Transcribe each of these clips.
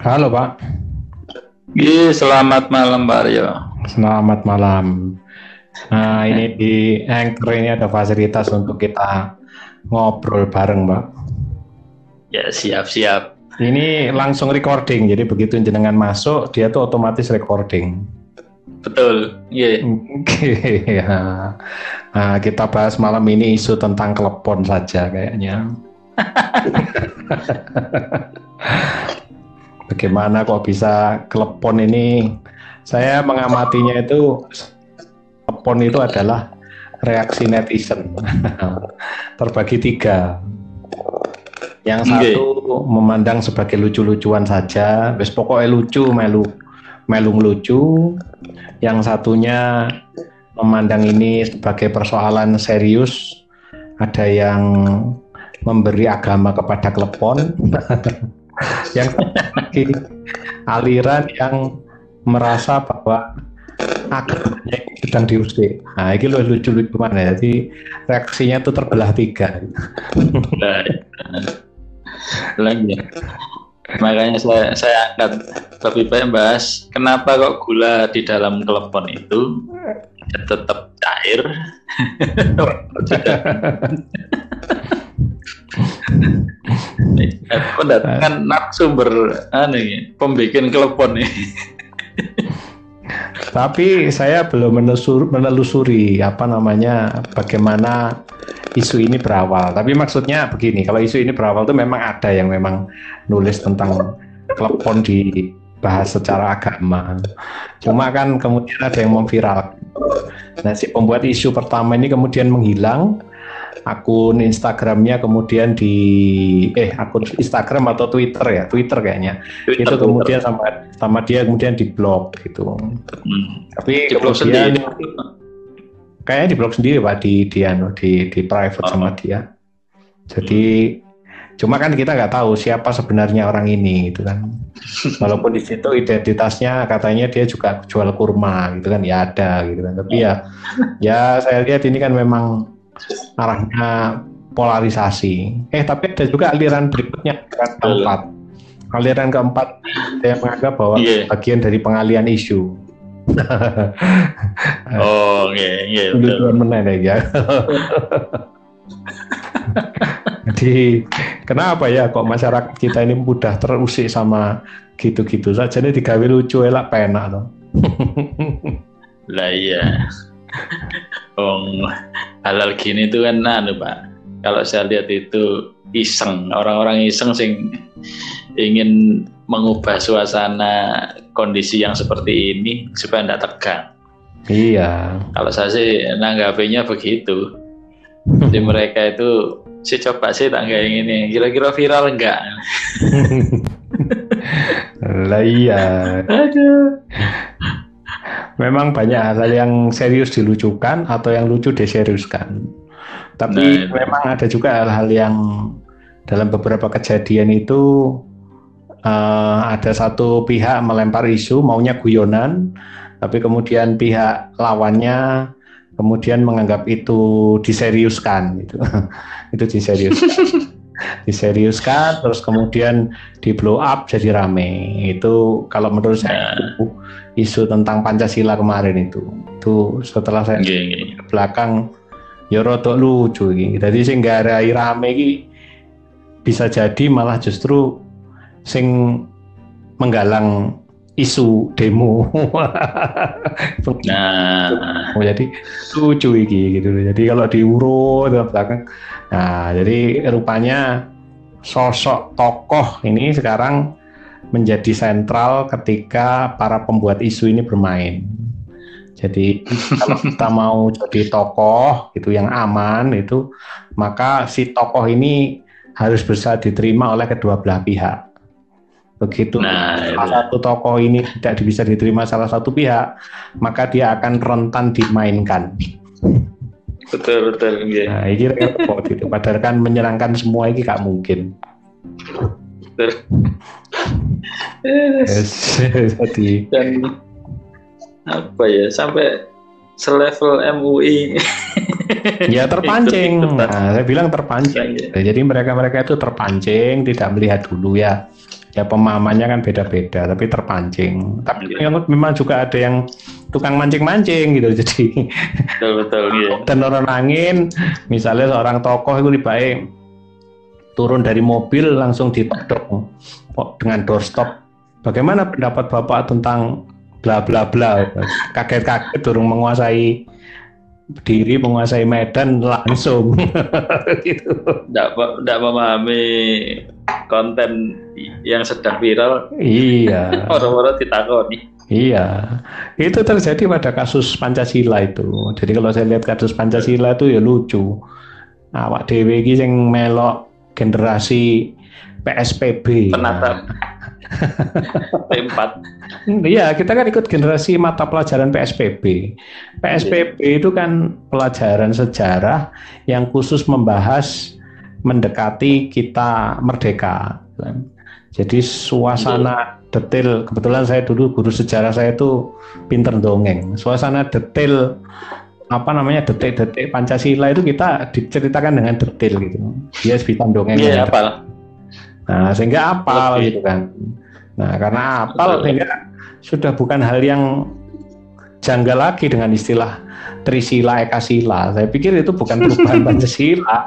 Halo Pak. Iya, selamat malam Pak Aryo. Selamat malam. Nah ini di Anchor ini ada fasilitas untuk kita ngobrol bareng Pak. Ya siap-siap. Ini langsung recording, jadi begitu jenengan masuk dia tuh otomatis recording. Betul, iya. Oke, ya. Nah, kita bahas malam ini isu tentang telepon saja kayaknya. Bagaimana kok bisa telepon ini? Saya mengamatinya itu telepon itu adalah reaksi netizen terbagi tiga. Yang satu memandang sebagai lucu-lucuan saja, wes pokoknya lucu, melu melu lucu. Yang satunya memandang ini sebagai persoalan serius. Ada yang memberi agama kepada klepon. yang aliran yang merasa bahwa agamanya sedang diusir. Nah, ini lucu-lucu mana Jadi reaksinya itu terbelah tiga. Lagi. Makanya saya saya angkat lebih baik bahas kenapa kok gula di dalam klepon itu tetap cair. kan narasumber aneh pembikin klepon nih. Tapi saya belum menelusuri, menelusuri apa namanya bagaimana isu ini berawal. Tapi maksudnya begini, kalau isu ini berawal itu memang ada yang memang nulis tentang klepon dibahas secara agama. Cuma kan kemudian ada yang memviral. Nah si pembuat isu pertama ini kemudian menghilang, akun Instagramnya kemudian di eh akun Instagram atau Twitter ya Twitter kayaknya Twitter, itu kemudian Twitter. sama sama dia kemudian di blog gitu hmm. tapi di blog sendiri kayaknya di blog sendiri pak di di anu, di di private oh. sama dia jadi hmm. cuma kan kita nggak tahu siapa sebenarnya orang ini gitu kan walaupun di situ identitasnya katanya dia juga jual kurma gitu kan ya ada gitu kan tapi ya ya saya lihat ini kan memang arahnya polarisasi. Eh tapi ada juga aliran berikutnya aliran keempat. Aliran keempat saya menganggap bahwa yeah. bagian dari pengalian isu. oh, iya, iya betul. Menang ya. Jadi kenapa ya kok masyarakat kita ini mudah terusik sama gitu-gitu saja ini digawe lucu elak penak loh. lah iya. Oh, halal gini itu kan anu Pak. Kalau saya lihat itu iseng, orang-orang iseng sing ingin mengubah suasana kondisi yang seperti ini supaya tidak tegang. Iya. Kalau saya sih nanggapinya begitu. Jadi mereka itu sih coba sih tak kayak ini kira-kira viral enggak? lah iya. Aduh memang banyak hal yang serius dilucukan atau yang lucu diseriuskan. Tapi nah, memang ada juga hal-hal yang dalam beberapa kejadian itu uh, ada satu pihak melempar isu maunya guyonan, tapi kemudian pihak lawannya kemudian menganggap itu diseriuskan gitu. itu diseriuskan. diseriuskan terus kemudian di blow up jadi rame itu kalau menurut saya nah. isu tentang Pancasila kemarin itu itu setelah saya yeah, yeah. ke belakang ya rotok lucu gitu. jadi sing ada rame ini bisa jadi malah justru sing menggalang isu demo. nah, jadi lucu iki gitu. Jadi kalau diurut ke belakang Nah, jadi rupanya sosok tokoh ini sekarang menjadi sentral ketika para pembuat isu ini bermain. Jadi kalau kita mau jadi tokoh itu yang aman itu maka si tokoh ini harus bisa diterima oleh kedua belah pihak. Begitu. Nah, salah itu. satu tokoh ini tidak bisa diterima salah satu pihak, maka dia akan rentan dimainkan. Betul betul iya. nah ini repot itu padahal kan menyerangkan semua ini gak mungkin. Betul. Yes, jadi. Dan apa ya sampai selevel MUI ya terpancing. Nah saya bilang terpancing. Ya. jadi mereka mereka itu terpancing tidak melihat dulu ya ya pemahamannya kan beda-beda tapi terpancing. Tapi yang memang juga ada yang tukang mancing-mancing gitu jadi betul betul iya. dan orang angin misalnya seorang tokoh itu baik turun dari mobil langsung ditodong dengan doorstop. Bagaimana pendapat bapak tentang bla bla bla? Kaget-kaget turun menguasai diri menguasai medan langsung. Gitu. Tidak tidak memahami konten yang sedang viral iya orang-orang ditakoni Iya, itu terjadi pada kasus Pancasila itu. Jadi kalau saya lihat kasus Pancasila itu ya lucu. Awak dewe iki sing melok generasi PSPB. penatap P4 Iya, kita kan ikut generasi mata pelajaran PSPB. PSPB itu kan pelajaran sejarah yang khusus membahas mendekati kita merdeka. Jadi suasana detail, kebetulan saya dulu guru sejarah saya itu pinter dongeng. Suasana detail apa namanya detik-detik Pancasila itu kita diceritakan dengan detail gitu. Dia bisa dongeng. iya apal Nah, sehingga apal gitu kan. Nah, karena apal sehingga sudah bukan hal yang janggal lagi dengan istilah Trisila Ekasila. Saya pikir itu bukan perubahan Pancasila.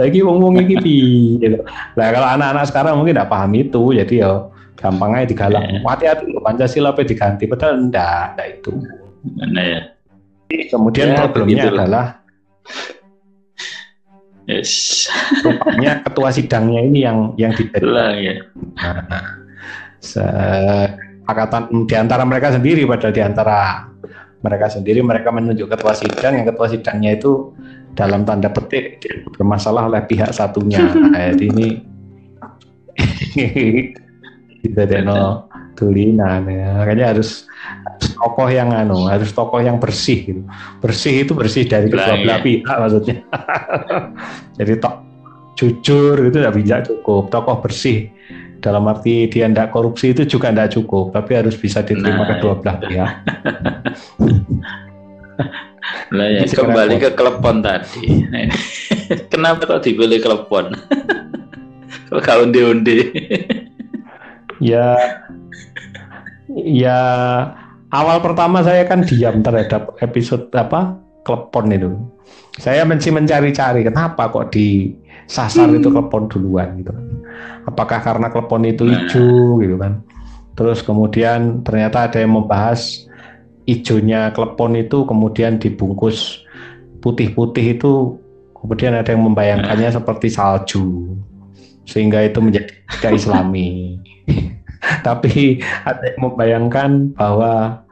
Ngomong ini piye, gitu. Nah, kalau anak-anak sekarang mungkin tidak paham itu, jadi ya gampang aja digalang. Iya. Hati-hati loh, Pancasila apa diganti, padahal enggak, enggak itu. nah ya Kemudian Ya, problemnya begitulah. adalah yes rupanya ketua sidangnya ini yang yang itulah ya Angkatan di antara mereka sendiri padahal di antara mereka sendiri mereka menunjuk ketua sidang yang ketua sidangnya itu dalam tanda petik bermasalah oleh pihak satunya nah, jadi ini kita deno tulinan ya makanya harus, harus tokoh yang anu harus tokoh yang bersih gitu. bersih itu bersih dari kedua belah ya. pihak maksudnya jadi tok jujur itu tidak bisa cukup tokoh bersih dalam arti dia tidak korupsi itu juga tidak cukup tapi harus bisa diterima Nah, kedua belah pihak Lah ya, kembali repot. ke klepon tadi. Kenapa kok dipilih klepon? kok kau undi-undi? ya ya awal pertama saya kan diam terhadap episode apa klepon itu saya masih mencari-cari kenapa kok disasar itu klepon duluan gitu apakah karena klepon itu Nah. hijau gitu kan? Terus kemudian ternyata ada yang membahas hijaunya klepon itu kemudian dibungkus putih-putih itu kemudian ada yang membayangkannya seperti salju sehingga itu menjadi tidak islami. Tapi ada yang membayangkan bahwa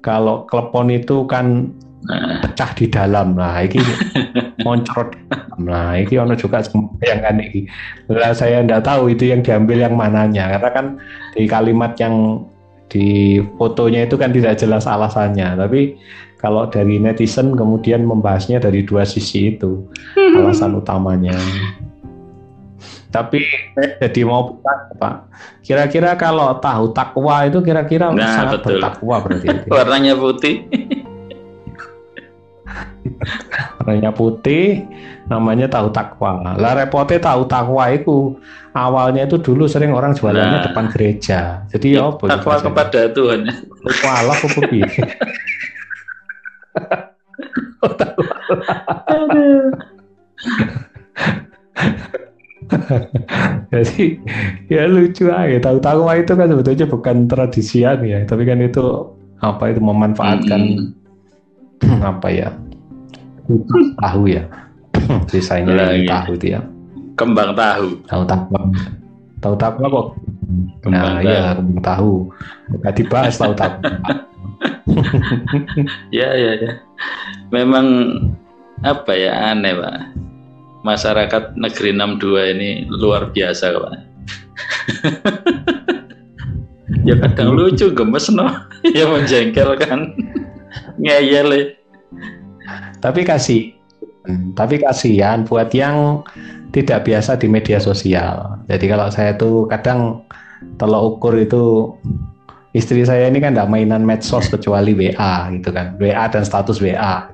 kalau klepon itu kan pecah di dalam lah. Iki moncrot lah. Iki ono juga membayangkan iki. Lah saya tidak tahu itu yang diambil yang mananya. Karena kan di kalimat yang di fotonya itu kan tidak jelas alasannya. Tapi kalau dari netizen kemudian membahasnya dari dua sisi itu alasan utamanya. Tapi jadi mau bertanya Pak. Kira-kira kalau tahu takwa itu kira-kira Nah, sangat betul. bertakwa berarti. Itu. warnanya putih. Warnanya putih namanya tahu takwa lah repotnya tahu takwa itu awalnya itu dulu sering orang jualannya Nah. depan gereja jadi ya apa itu Takwa kepada Tuhan. Takwa Allah piye? Oh, jadi ya lucu aja tahu takwa itu kan sebetulnya bukan tradisian ya tapi kan itu apa itu memanfaatkan apa ya tahu ya desainnya Lah, ini iya. tahu itu ya Kembang tahu. tahu takwa tahu takwa kok Kembang nah ya kembang tahu nggak dibahas tahu takwa Ya, ya, ya. Memang apa ya aneh, Pak. Masyarakat negeri 62 ini luar biasa, Pak. ya kadang lucu, gemes no. ya menjengkelkan. Ngeyel ya. Tapi kasih. Tapi kasihan buat yang tidak biasa di media sosial. Jadi kalau saya tuh kadang tolak ukur itu istri saya ini kan tidak mainan medsos kecuali WA gitu kan. WA dan status WA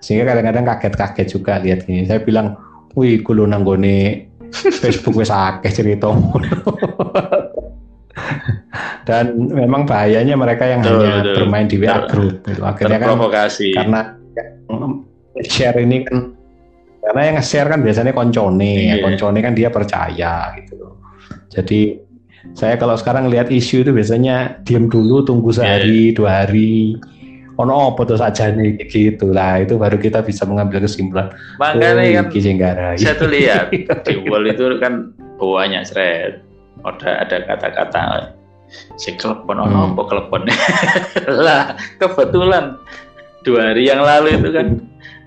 sehingga kadang-kadang kaget-kaget juga lihat gini. Saya bilang wih kulo nanggone Facebook wis akeh cerita dan memang bahayanya mereka yang Betul, hanya bermain di WA group itu akhirnya kan karena share ini kan karena yang nge-share kan biasanya koncone ya Iya. koncone kan dia percaya gitu loh. Jadi saya kalau sekarang lihat isu itu biasanya diam dulu tunggu Iya, sehari dua hari. Ono apa tuh saja nih gitu. Lah itu baru kita bisa mengambil kesimpulan. Makanya oh, kan saya tuh lihat di wall itu kan banyak thread. Ada ada kata-kata si kelepon ono Hmm. apa kelepon lah kebetulan dua hari yang lalu itu kan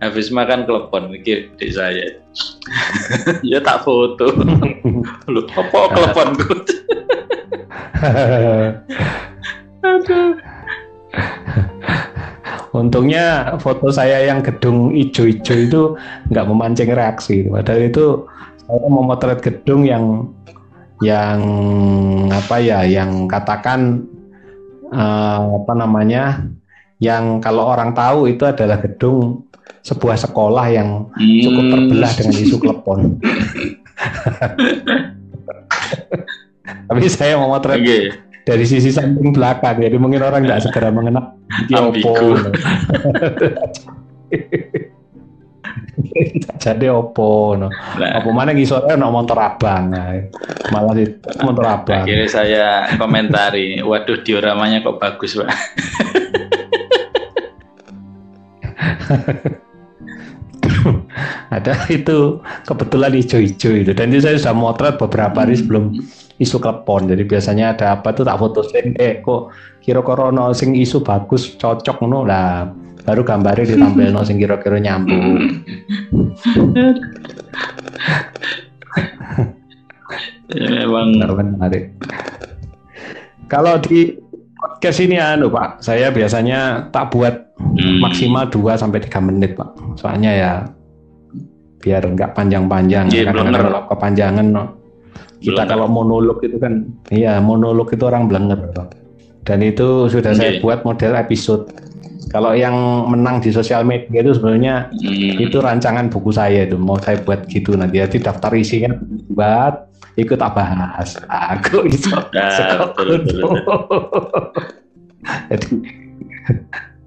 habis makan kelepon mikir di saya ya tak foto. Lu apa aduh Untungnya foto saya yang gedung ijo-ijo itu nggak memancing reaksi. Padahal itu saya memotret gedung yang yang apa ya, yang katakan eh, apa namanya, yang kalau orang tahu itu adalah gedung sebuah sekolah yang cukup Hmm. terbelah dengan isu klepon. Tapi saya memotret Oke. dari sisi samping belakang, jadi mungkin orang nggak segera mengenal Ambigu. opo. Jadi opo no. Nah, Apa mana ngisore ono motor abang. Nah, Malah di motor abang. akhirnya saya komentari, waduh dioramanya kok bagus pak. Ada itu kebetulan hijau-hijau itu dan itu saya sudah motret beberapa hari sebelum isu klepon. Jadi biasanya ada apa tuh tak foto eh kok kira korono sing isu bagus cocok ngono lah baru gambarnya ditampilno sing kira-kira nyambung. Ya, memang menarik. Kalau di podcast ini anu Pak, saya biasanya tak buat hmm, maksimal 2 sampai 3 menit Pak. Soalnya ya biar nggak panjang-panjang. Iya, Kadang-kadang blenger. kalau kepanjangan no, kita Blenger. kalau monolog itu kan iya monolog itu orang blenger Pak. Dan itu sudah saya Iya. buat model episode. Kalau yang menang di sosial media itu sebenarnya hmm, itu rancangan buku saya itu mau saya buat gitu nanti jadi daftar isinya buat ikut tak bahas aku itu Nah, jadi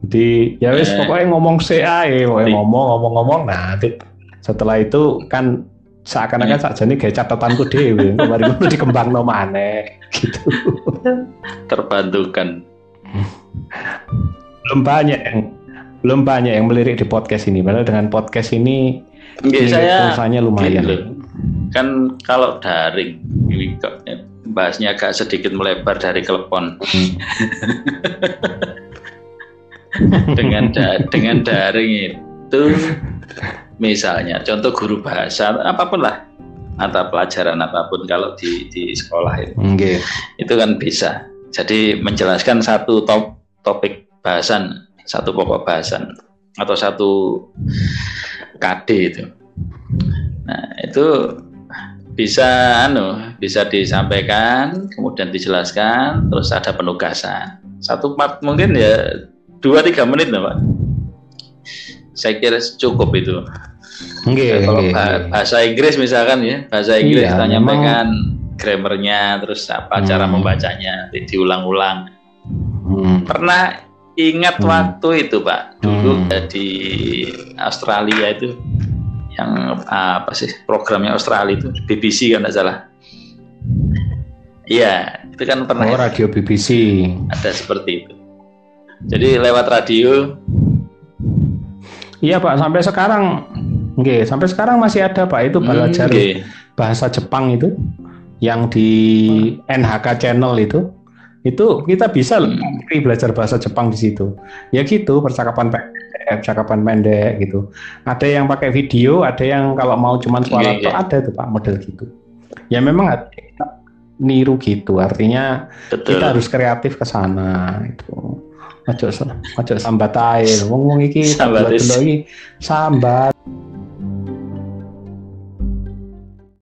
jadi ya wis Eh. pokoknya ngomong CA ya pokoknya ngomong ngomong ngomong nah nanti setelah itu kan seakan-akan saja nih kayak catatanku dewi kemarin itu dikembang no maneh gitu. Terbantukan. belum banyak yang belum banyak yang melirik di podcast ini. Padahal dengan podcast ini pulsanya lumayan. Gitu. Kan kalau daring ini kok bahasnya agak sedikit melebar dari telepon Hmm. dengan da- dengan daring itu misalnya contoh guru bahasa apa pun lah mata pelajaran apa pun kalau di di sekolah itu Oke. itu kan bisa jadi menjelaskan satu top, topik bahasan satu pokok bahasan atau satu KD itu nah itu bisa anu bisa disampaikan kemudian dijelaskan terus ada penugasan satu part mungkin ya dua tiga menit lah pak saya kira cukup itu Oke, Ya, kalau oke. bahasa Inggris misalkan ya bahasa Inggris Iya, kita nyampaikan grammarnya terus apa cara Hmm. membacanya di- diulang-ulang Hmm. pernah ingat Hmm. waktu itu pak dulu Hmm. di Australia itu yang apa sih programnya Australia itu BBC kan tidak salah. Iya itu kan pernah Oh, radio BBC. ada seperti itu. Jadi lewat radio. Iya Pak, sampai sekarang, Oke, sampai sekarang masih ada Pak. Itu hmm, belajar oke. bahasa Jepang itu, yang di NHK Channel itu, itu kita bisa loh, Hmm. belajar bahasa Jepang di situ. Ya gitu, percakapan pendek, percakapan pendek gitu. Ada yang pakai video, ada yang kalau mau cuman suara itu oke. ada tuh Pak model gitu. Ya memang kita niru gitu, artinya betul kita harus kreatif ke sana itu ojo sambat ae wong wong iki Sambat sambat